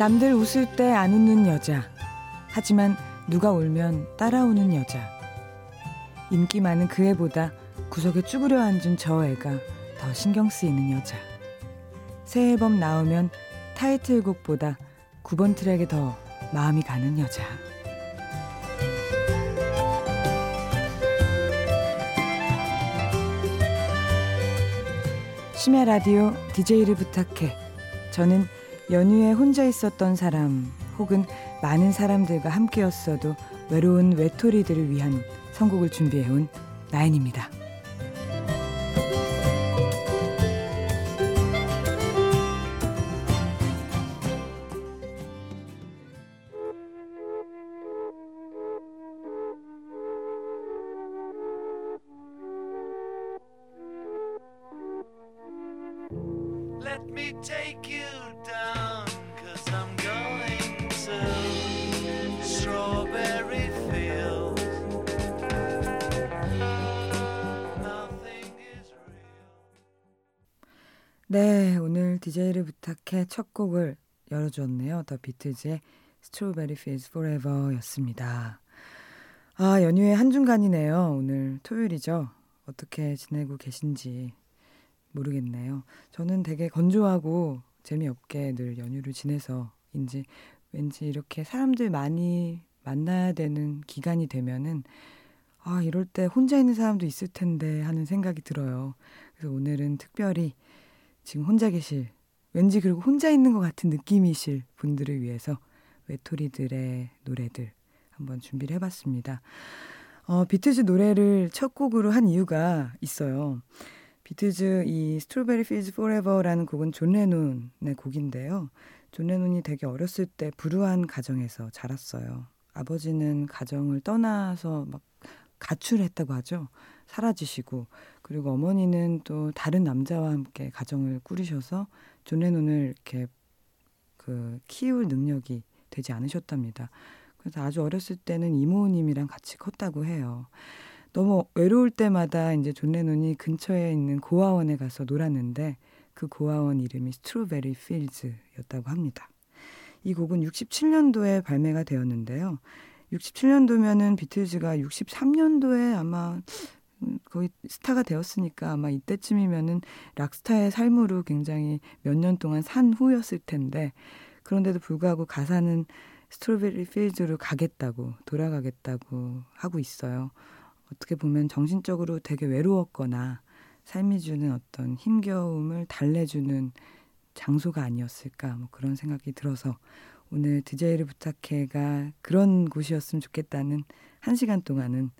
남들 웃을 때 안 웃는 여자. 하지만 누가 울면 따라오는 여자. 인기 많은 그 애보다 구석에 쭈그려 앉은 저 애가 더 신경 쓰이는 여자. 새 앨범 나오면 타이틀곡보다 9번 트랙에 더 마음이 가는 여자. 심야 라디오 DJ를 부탁해. 저는 연휴에 혼자 있었던 사람 혹은 많은 사람들과 함께였어도 외로운 외톨이들을 위한 선곡을 준비해온 나인입니다. 네, 오늘 DJ를 부탁해 첫 곡을 열어주었네요. 더 비틀즈의 Strawberry Fields Forever 였습니다. 아, 연휴의 한중간이네요. 오늘 토요일이죠. 어떻게 지내고 계신지 모르겠네요. 저는 되게 건조하고 재미없게 늘 연휴를 지내서인지 왠지 이렇게 사람들 많이 만나야 되는 기간이 되면은 아, 이럴 때 혼자 있는 사람도 있을 텐데 하는 생각이 들어요. 그래서 오늘은 특별히 지금 혼자 계실 왠지 그리고 혼자 있는 것 같은 느낌이실 분들을 위해서 외톨이들의 노래들 한번 준비를 해봤습니다. 어, 비틀즈 노래를 첫 곡으로 한 이유가 있어요. 비틀즈 이 Strawberry Fields Forever라는 곡은 존 레논의 곡인데요. 존 레논이 되게 어렸을 때 불우한 가정에서 자랐어요. 아버지는 가정을 떠나서 막 가출했다고 하죠. 사라지시고 그리고 어머니는 또 다른 남자와 함께 가정을 꾸리셔서 존 레논을 이렇게 그 키울 능력이 되지 않으셨답니다. 그래서 아주 어렸을 때는 이모님이랑 같이 컸다고 해요. 너무 외로울 때마다 이제 존 레논이 근처에 있는 고아원에 가서 놀았는데 그 고아원 이름이 스트로베리 필즈였다고 합니다. 이 곡은 67년도에 발매가 되었는데요. 67년도면은 비틀즈가 63년도에 아마 거의 스타가 되었으니까 아마 이때쯤이면은 락스타의 삶으로 굉장히 몇 년 동안 산 후였을 텐데 그런데도 불구하고 가사는 스트로베리 필즈로 가겠다고 돌아가겠다고 하고 있어요. 어떻게 보면 정신적으로 되게 외로웠거나 삶이 주는 어떤 힘겨움을 달래주는 장소가 아니었을까 뭐 그런 생각이 들어서 오늘 DJ를 부탁해가 그런 곳이었으면 좋겠다는 한 시간 동안은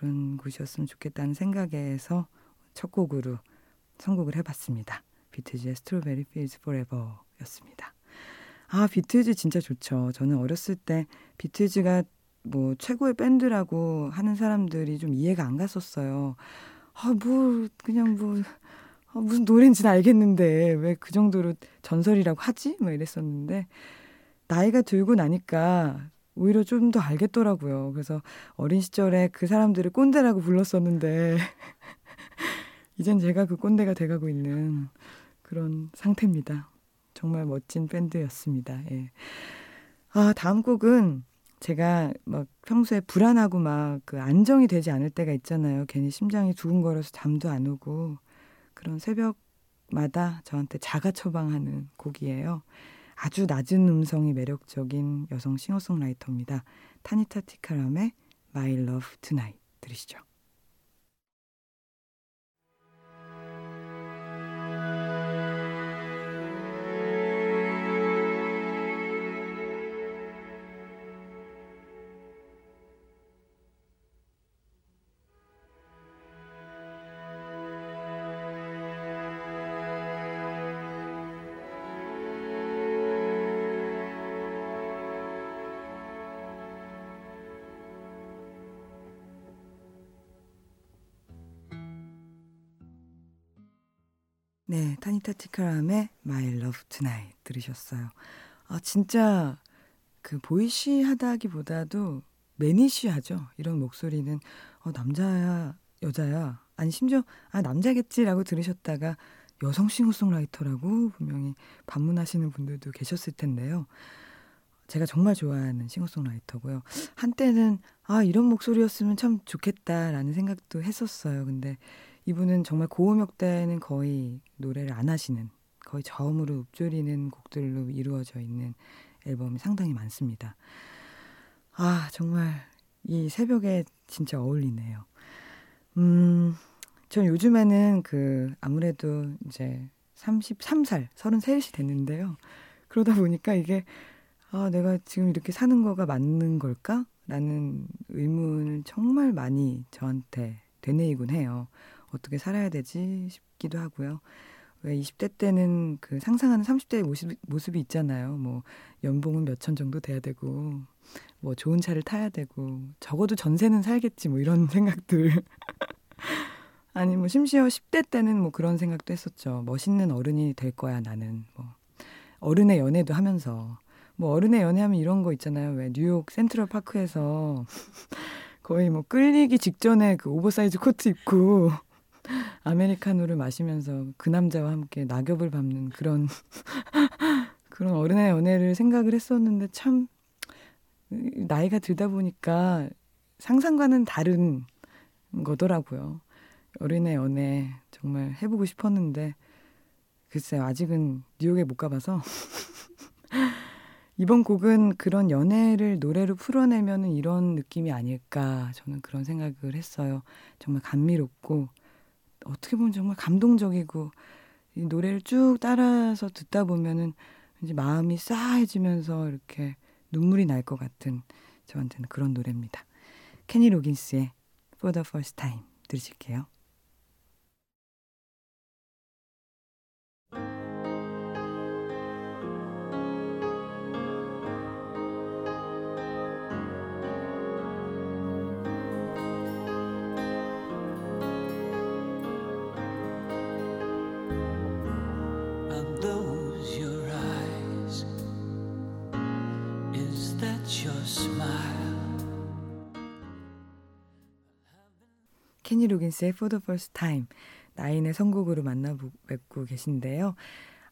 그런 곳이었으면 좋겠다는 생각에서 첫 곡으로 선곡을 해봤습니다. 비틀즈의 Strawberry Fields Forever였습니다. 아 비틀즈 진짜 좋죠. 저는 어렸을 때 비틀즈가 뭐 최고의 밴드라고 하는 사람들이 좀 이해가 안 갔었어요. 아, 뭐 그냥 뭐 아, 무슨 노래인지는 알겠는데 왜 그 정도로 전설이라고 하지? 뭐 이랬었는데 나이가 들고 나니까 오히려 좀 더 알겠더라고요. 그래서 어린 시절에 그 사람들을 꼰대라고 불렀었는데 이젠 제가 그 꼰대가 돼가고 있는 그런 상태입니다. 정말 멋진 밴드였습니다. 예. 아, 다음 곡은 제가 막 평소에 불안하고 막 그 안정이 되지 않을 때가 있잖아요. 괜히 심장이 두근거려서 잠도 안 오고 그런 새벽마다 저한테 자가 처방하는 곡이에요. 아주 낮은 음성이 매력적인 여성 싱어송라이터입니다. 타니타 티카람의 My Love Tonight 들으시죠. 네, 타니타 티카람의 My Love Tonight 들으셨어요. 아, 진짜 그 boyish하다기보다도 mannish하죠. 이런 목소리는 어, 남자야, 여자야. 아니 심지어 아 남자겠지라고 들으셨다가 여성 싱어송라이터라고 분명히 반문하시는 분들도 계셨을 텐데요. 제가 정말 좋아하는 싱어송라이터고요. 한때는 아 이런 목소리였으면 참 좋겠다라는 생각도 했었어요. 근데 이분은 정말 고음역대는 거의 노래를 안 하시는 거의 저음으로 읊조리는 곡들로 이루어져 있는 앨범이 상당히 많습니다. 아 정말 이 새벽에 진짜 어울리네요. 음, 전 요즘에는 그 아무래도 이제 33살, 33이 됐는데요. 그러다 보니까 이게 아, 내가 지금 이렇게 사는 거가 맞는 걸까? 라는 의문을 정말 많이 저한테 되뇌이곤 해요. 어떻게 살아야 되지 싶기도 하고요. 왜 20대 때는 그 상상하는 30대의 모습, 모습이 있잖아요. 뭐, 연봉은 몇 천 정도 돼야 되고, 뭐, 좋은 차를 타야 되고, 적어도 전세는 살겠지, 뭐, 이런 생각들. 아니, 뭐, 심지어 10대 때는 뭐 그런 생각도 했었죠. 멋있는 어른이 될 거야, 나는. 뭐, 어른의 연애도 하면서. 뭐 어른의 연애하면 이런 거 있잖아요. 왜 뉴욕 센트럴 파크에서 거의 뭐 끌리기 직전에 그 오버사이즈 코트 입고 아메리카노를 마시면서 그 남자와 함께 낙엽을 밟는 그런 그런 어른의 연애를 생각을 했었는데 참 나이가 들다 보니까 상상과는 다른 거더라고요. 어린의 연애 정말 해보고 싶었는데 글쎄요 아직은 뉴욕에 못 가봐서 이번 곡은 그런 연애를 노래로 풀어내면 이런 느낌이 아닐까 저는 그런 생각을 했어요. 정말 감미롭고 어떻게 보면 정말 감동적이고 이 노래를 쭉 따라서 듣다 보면은 이제 마음이 싸해지면서 이렇게 눈물이 날 것 같은 저한테는 그런 노래입니다. 케니 로긴스의 For the First Time 들으실게요. 케니 로긴스의 For the First Time 나인의 선곡으로 만나 뵙고 계신데요.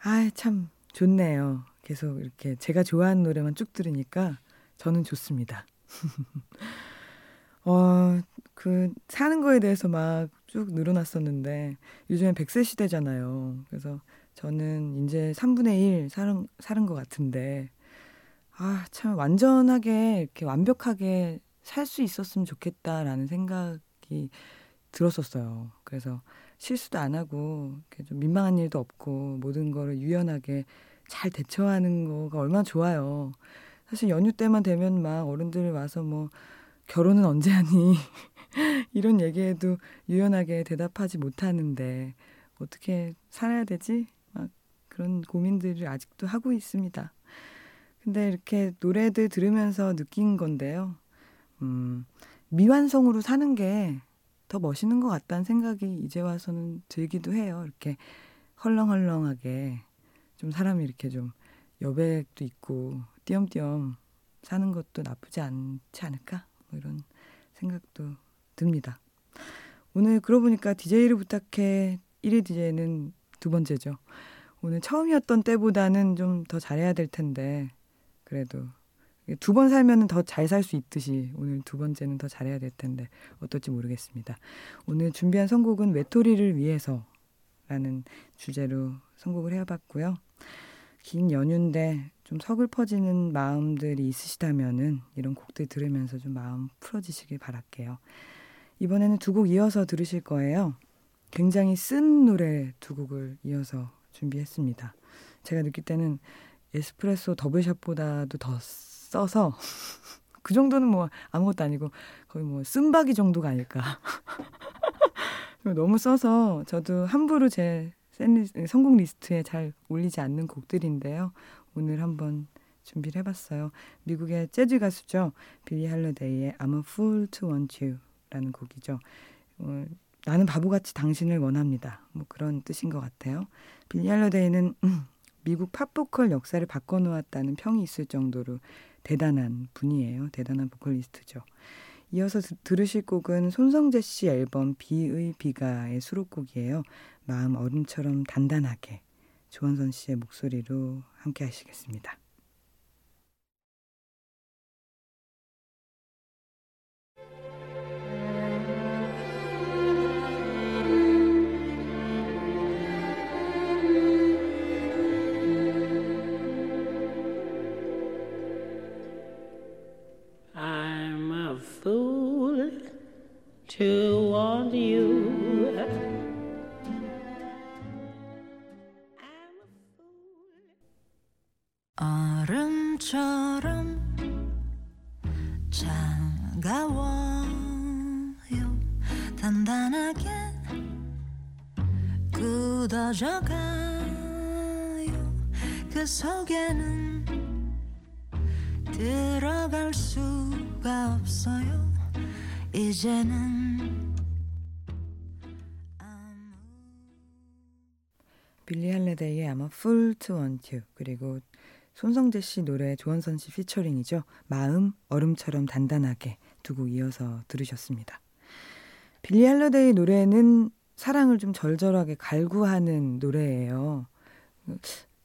아, 참 좋네요. 계속 이렇게 제가 좋아하는 노래만 쭉 들으니까 저는 좋습니다. 어, 그 사는 거에 대해서 막 쭉 늘어났었는데 요즘엔 100세 시대잖아요. 그래서 저는 이제 3분의 1 사는 사는 것 같은데 아, 참 완전하게 이렇게 완벽하게 살 수 있었으면 좋겠다라는 생각이 들었었어요. 그래서 실수도 안 하고 좀 민망한 일도 없고 모든 거를 유연하게 잘 대처하는 거가 얼마나 좋아요. 사실 연휴 때만 되면 막 어른들 와서 뭐 결혼은 언제 하니 이런 얘기에도 유연하게 대답하지 못하는데 어떻게 살아야 되지? 막 그런 고민들을 아직도 하고 있습니다. 근데 이렇게 노래들 들으면서 느낀 건데요. 음, 미완성으로 사는 게 더 멋있는 것 같다는 생각이 이제 와서는 들기도 해요. 이렇게 헐렁헐렁하게 좀 사람이 이렇게 좀 여백도 있고 띄엄띄엄 사는 것도 나쁘지 않지 않을까? 뭐 이런 생각도 듭니다. 오늘 그러고 보니까 DJ를 부탁해 1위 DJ는 두 번째죠. 오늘 처음이었던 때보다는 좀 더 잘해야 될 텐데 그래도 두 번 살면은 더잘 살 수 있듯이 오늘 두 번째는 더 잘해야 될 텐데 어떨지 모르겠습니다. 오늘 준비한 선곡은 외톨이를 위해서라는 주제로 선곡을 해봤고요. 긴 연휴인데 좀 서글퍼지는 마음들이 있으시다면은 이런 곡들 들으면서 좀 마음 풀어지시길 바랄게요. 이번에는 두 곡 이어서 들으실 거예요. 굉장히 쓴 노래 두 곡을 이어서 준비했습니다. 제가 느낄 때는 에스프레소 double shot보다도 더 써서 그 정도는 뭐 아무것도 아니고 거의 뭐 씀바귀 정도가 아닐까. 너무 써서 저도 함부로 제 선곡 리스트에 잘 올리지 않는 곡들인데요. 오늘 한번 준비를 해봤어요. 미국의 재즈 가수죠. 빌리 할러데이의 I'm a fool to want you 라는 곡이죠. 어, 나는 바보같이 당신을 원합니다. 뭐 그런 뜻인 것 같아요. 빌리 할러데이는 음, 미국 팝보컬 역사를 바꿔놓았다는 평이 있을 정도로 대단한 분이에요. 대단한 보컬리스트죠. 이어서 드, 들으실 곡은 손성재 씨 앨범 비의 비가의 수록곡이에요. 마음 얼음처럼 단단하게 조원선 씨의 목소리로 함께 하시겠습니다. To want you. 얼음처럼 차가워요. 단단하게 굳어져가요. 그 속에는 들어갈 수가 없어요. 이제는 Full to Want You 그리고 손성재 씨 노래 조원선 씨 피처링이죠. 마음 얼음처럼 단단하게 두고 이어서 들으셨습니다. 빌리 할러데이 노래는 사랑을 좀 절절하게 갈구하는 노래예요.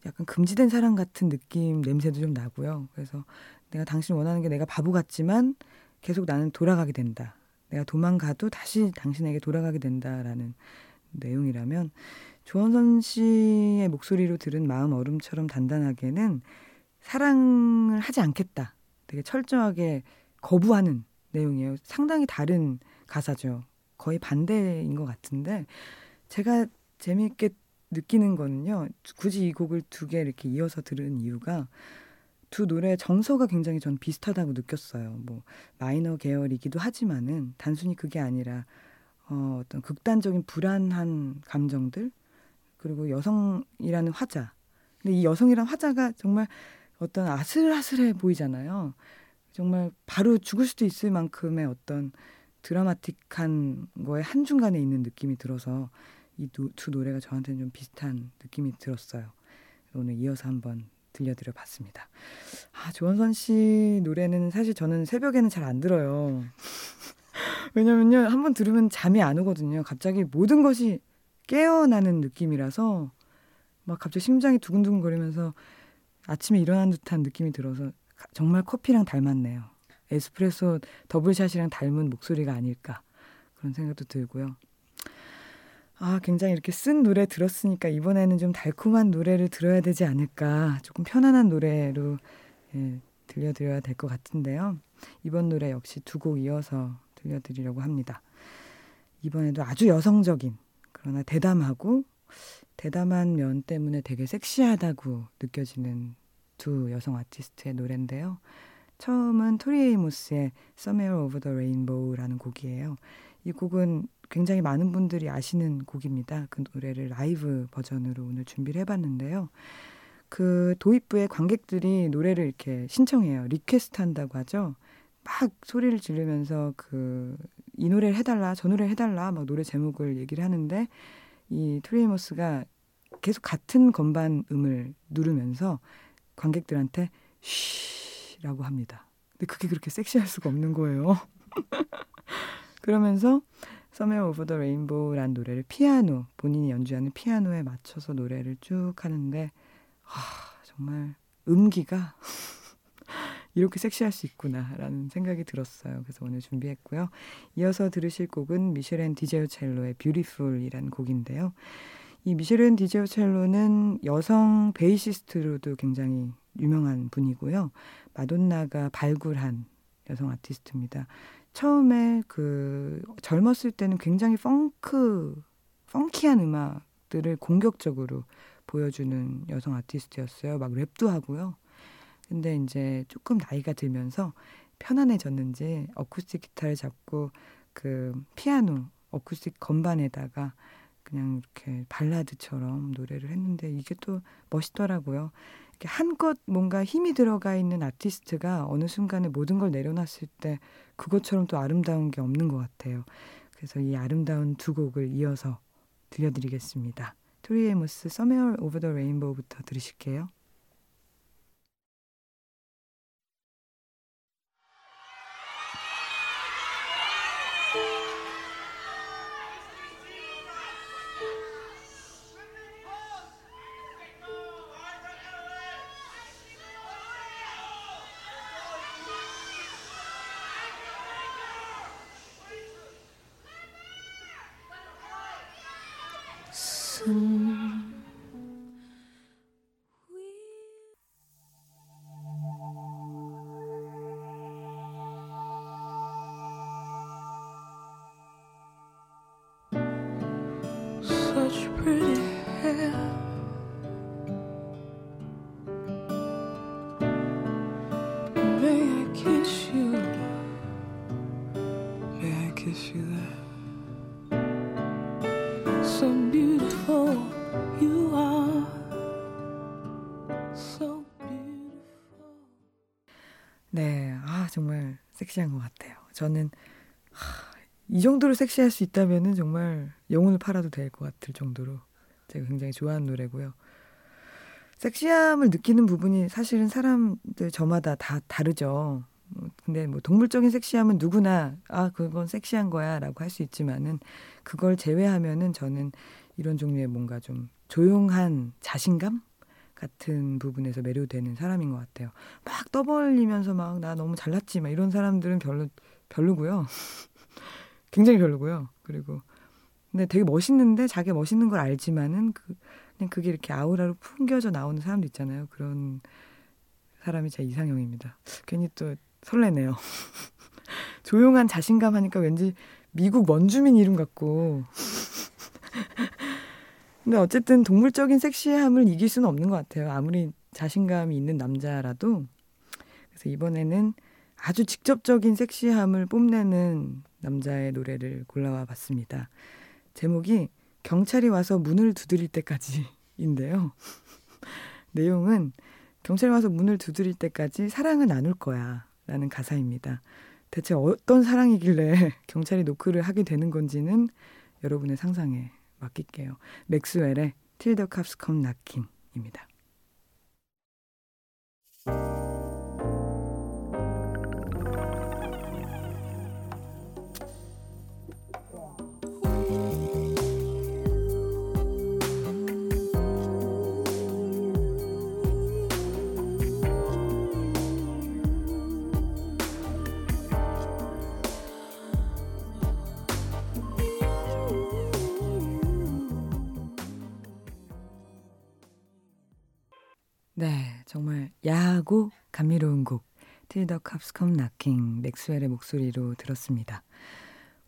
약간 금지된 사랑 같은 느낌 냄새도 좀 나고요. 그래서 내가 당신 원하는 게 내가 바보 같지만 계속 나는 돌아가게 된다. 내가 도망가도 다시 당신에게 돌아가게 된다라는 내용이라면 조원선 씨의 목소리로 들은 마음 얼음처럼 단단하게는 사랑을 하지 않겠다. 되게 철저하게 거부하는 내용이에요. 상당히 다른 가사죠. 거의 반대인 것 같은데 제가 재미있게 느끼는 거는요. 굳이 이 곡을 두 개 이렇게 이어서 들은 이유가 두 노래의 정서가 굉장히 전 비슷하다고 느꼈어요. 뭐 마이너 계열이기도 하지만은 단순히 그게 아니라 어, 어떤 극단적인 불안한 감정들 그리고 여성이라는 화자. 근데 이 여성이란 화자가 정말 어떤 아슬아슬해 보이잖아요. 정말 바로 죽을 수도 있을 만큼의 어떤 드라마틱한 거에 한중간에 있는 느낌이 들어서 이 두 노래가 저한테는 좀 비슷한 느낌이 들었어요. 오늘 이어서 한번 들려드려 봤습니다. 아, 조원선 씨 노래는 사실 저는 새벽에는 잘 안 들어요. 왜냐면요, 한번 들으면 잠이 안 오거든요. 갑자기 모든 것이 깨어나는 느낌이라서 막 갑자기 심장이 두근두근 거리면서 아침에 일어난 듯한 느낌이 들어서 정말 커피랑 닮았네요. 에스프레소 더블샷이랑 닮은 목소리가 아닐까 그런 생각도 들고요. 아, 굉장히 이렇게 쓴 노래 들었으니까 이번에는 좀 달콤한 노래를 들어야 되지 않을까. 조금 편안한 노래로 예, 들려드려야 될 것 같은데요. 이번 노래 역시 두 곡 이어서 들려드리려고 합니다. 이번에도 아주 여성적인 그러나 대담하고 대담한 면 때문에 되게 섹시하다고 느껴지는 두 여성 아티스트의 노래인데요. 처음은 토리 에이모스의 Somewhere Over the Rainbow라는 곡이에요. 이 곡은 굉장히 많은 분들이 아시는 곡입니다. 그 노래를 라이브 버전으로 오늘 준비를 해봤는데요. 그 도입부의 관객들이 노래를 이렇게 신청해요. request 한다고 하죠. 막 소리를 지르면서 그 이 노래를 해달라, 저 노래를 해달라, 막 노래 제목을 얘기를 하는데 이 토리 에이모스가 계속 같은 건반 음을 누르면서 관객들한테 쉬라고 합니다. 근데 그게 그렇게 섹시할 수가 없는 거예요. 그러면서 Somewhere Over the Rainbow라는 노래를 피아노 본인이 연주하는 피아노에 맞춰서 노래를 쭉 하는데 아, 정말 음기가 이렇게 섹시할 수 있구나라는 생각이 들었어요. 그래서 오늘 준비했고요. 이어서 들으실 곡은 미셸 디제오 첼로의 Beautiful이라는 곡인데요. 이 미셸 디제오 첼로는 여성 베이시스트로도 굉장히 유명한 분이고요. 마돈나가 발굴한 여성 아티스트입니다. 처음에 그 젊었을 때는 굉장히 펑크, 펑키한 음악들을 공격적으로 보여주는 여성 아티스트였어요. 막 랩도 하고요. 근데 이제 조금 나이가 들면서 편안해졌는지 어쿠스틱 기타를 잡고 그 피아노, 어쿠스틱 건반에다가 그냥 이렇게 발라드처럼 노래를 했는데 이게 또 멋있더라고요. 이렇게 한껏 뭔가 힘이 들어가 있는 아티스트가 어느 순간에 모든 걸 내려놨을 때 그것처럼 또 아름다운 게 없는 것 같아요. 그래서 이 아름다운 두 곡을 이어서 들려드리겠습니다. 토리 에모스 Somewhere Over the Rainbow부터 들으실게요. 섹시한 것 같아요. 저는 하, 이 정도로 섹시할 수 있다면은 정말 영혼을 팔아도 될 것 같을 정도로 제가 굉장히 좋아하는 노래고요. 섹시함을 느끼는 부분이 사실은 사람들 저마다 다 다르죠. 근데 뭐 동물적인 섹시함은 누구나 아 그건 섹시한 거야라고 할 수 있지만은 그걸 제외하면은 저는 이런 종류의 뭔가 좀 조용한 자신감 같은 부분에서 매료되는 사람인 것 같아요. 막 떠벌리면서 막 나 너무 잘났지 막 이런 사람들은 별로 별로고요. 굉장히 별로고요. 그리고 근데 되게 멋있는데 자기 멋있는 걸 알지만은 그 그냥 그게 이렇게 아우라로 풍겨져 나오는 사람도 있잖아요. 그런 사람이 제 이상형입니다. 괜히 또 설레네요. 조용한 자신감 하니까 왠지 미국 원주민 이름 같고. 근데 어쨌든 동물적인 섹시함을 이길 수는 없는 것 같아요. 아무리 자신감이 있는 남자라도. 그래서 이번에는 아주 직접적인 섹시함을 뽐내는 남자의 노래를 골라와 봤습니다. 제목이 경찰이 와서 문을 두드릴 때까지인데요. 내용은 경찰이 와서 문을 두드릴 때까지 사랑을 나눌 거야. 라는 가사입니다. 대체 어떤 사랑이길래 경찰이 노크를 하게 되는 건지는 여러분의 상상에 맡길게요. 맥스웰의 Till the Cops Come Knocking입니다. 야하고 감미로운 곡 Cops Come Knocking 맥스웰의 목소리로 들었습니다.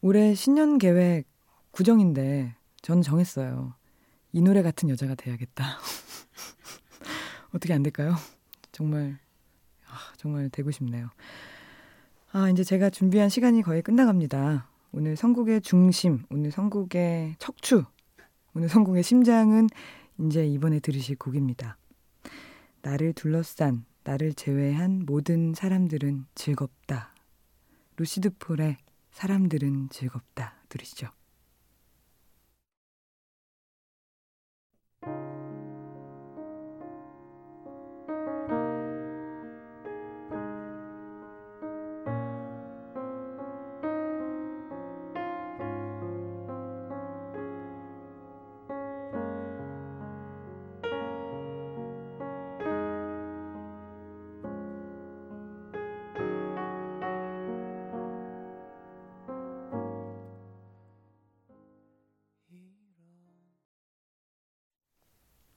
올해 신년 계획 구정인데 전 정했어요. 이 노래 같은 여자가 돼야겠다. 어떻게 안 될까요? 정말 아, 정말 되고 싶네요. 아, 이제 제가 준비한 시간이 거의 끝나갑니다. 오늘 선곡의 중심, 오늘 선곡의 척추, 오늘 선곡의 심장은 이제 이번에 들으실 곡입니다. 나를 둘러싼 나를 제외한 모든 사람들은 즐겁다. 루시드 폴의 사람들은 즐겁다. 들으시죠.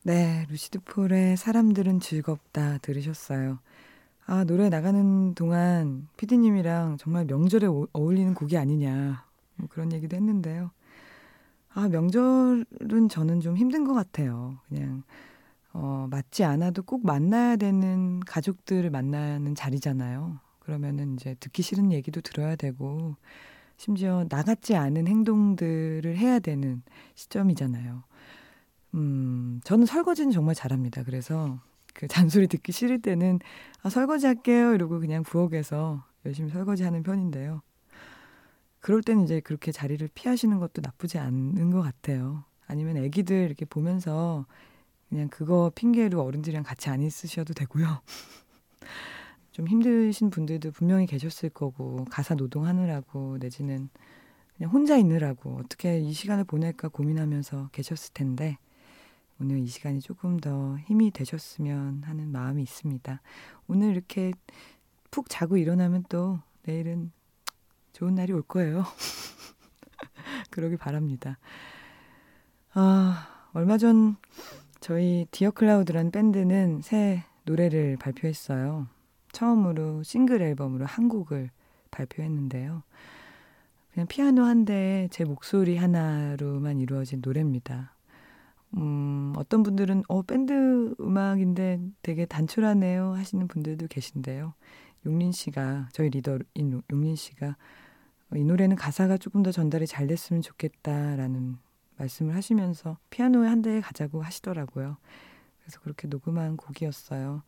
네, 루시드 폴의 사람들은 즐겁다 들으셨어요. 아, 노래 나가는 동안 피디님이랑 정말 명절에 오, 어울리는 곡이 아니냐. 뭐 그런 얘기도 했는데요. 아, 명절은 저는 좀 힘든 것 같아요. 그냥, 어, 맞지 않아도 꼭 만나야 되는 가족들을 만나는 자리잖아요. 그러면은 이제 듣기 싫은 얘기도 들어야 되고, 심지어 나같지 않은 행동들을 해야 되는 시점이잖아요. 음, 저는 설거지는 정말 잘합니다. 그래서 그 잔소리 듣기 싫을 때는 아, 설거지 할게요. 이러고 그냥 부엌에서 열심히 설거지 하는 편인데요. 그럴 때는 이제 그렇게 자리를 피하시는 것도 나쁘지 않은 것 같아요. 아니면 애기들 이렇게 보면서 그냥 그거 핑계로 어른들이랑 같이 안 있으셔도 되고요. 좀 힘드신 분들도 분명히 계셨을 거고, 가사 노동하느라고, 내지는 그냥 혼자 있느라고, 어떻게 이 시간을 보낼까 고민하면서 계셨을 텐데, 오늘 이 시간이 조금 더 힘이 되셨으면 하는 마음이 있습니다. 오늘 이렇게 푹 자고 일어나면 또 내일은 좋은 날이 올 거예요. 그러길 바랍니다. 아, 얼마 전 저희 디어 클라우드란 밴드는 새 노래를 발표했어요. 처음으로 싱글 앨범으로 한 곡을 발표했는데요. 그냥 피아노 한 대에 제 목소리 하나로만 이루어진 노래입니다. 음, 어떤 분들은, 어, 밴드 음악인데 되게 단출하네요 하시는 분들도 계신데요. 용린 씨가, 저희 리더인 용린 씨가, 어, 이 노래는 가사가 조금 더 전달이 잘 됐으면 좋겠다라는 말씀을 하시면서 피아노에 한 대에 가자고 하시더라고요. 그래서 그렇게 녹음한 곡이었어요.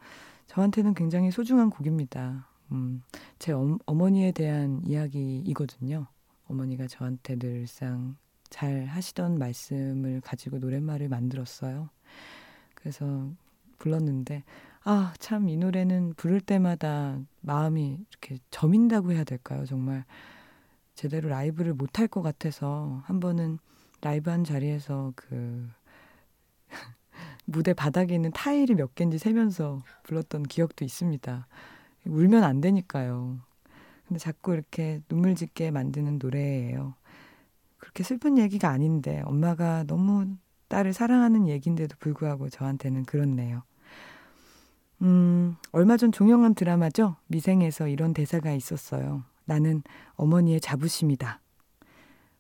저한테는 굉장히 소중한 곡입니다. 음, 제 어, 어머니에 대한 이야기이거든요. 어머니가 저한테 늘상 잘 하시던 말씀을 가지고 노랫말을 만들었어요. 그래서 불렀는데, 아, 참, 이 노래는 부를 때마다 마음이 이렇게 저민다고 해야 될까요? 정말 제대로 라이브를 못 할 것 같아서 한 번은 라이브 한 자리에서 그 무대 바닥에 있는 타일이 몇 개인지 세면서 불렀던 기억도 있습니다. 울면 안 되니까요. 근데 자꾸 이렇게 눈물 짓게 만드는 노래예요. 그렇게 슬픈 얘기가 아닌데 엄마가 너무 딸을 사랑하는 얘기인데도 불구하고 저한테는 그렇네요. 음, 얼마 전 종영한 드라마죠. 미생에서 이런 대사가 있었어요. 나는 어머니의 자부심이다.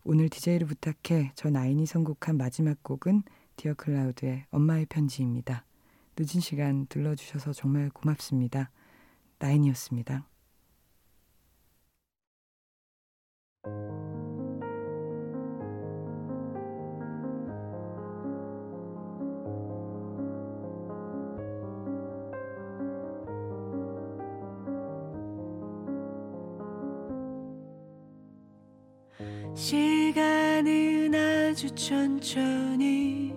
오늘 DJ를 부탁해 저 나인이 선곡한 마지막 곡은 디어 클라우드의 엄마의 편지입니다. 늦은 시간 들러주셔서 정말 고맙습니다. 나인이었습니다. 시간은 아주 천천히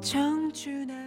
청춘 앞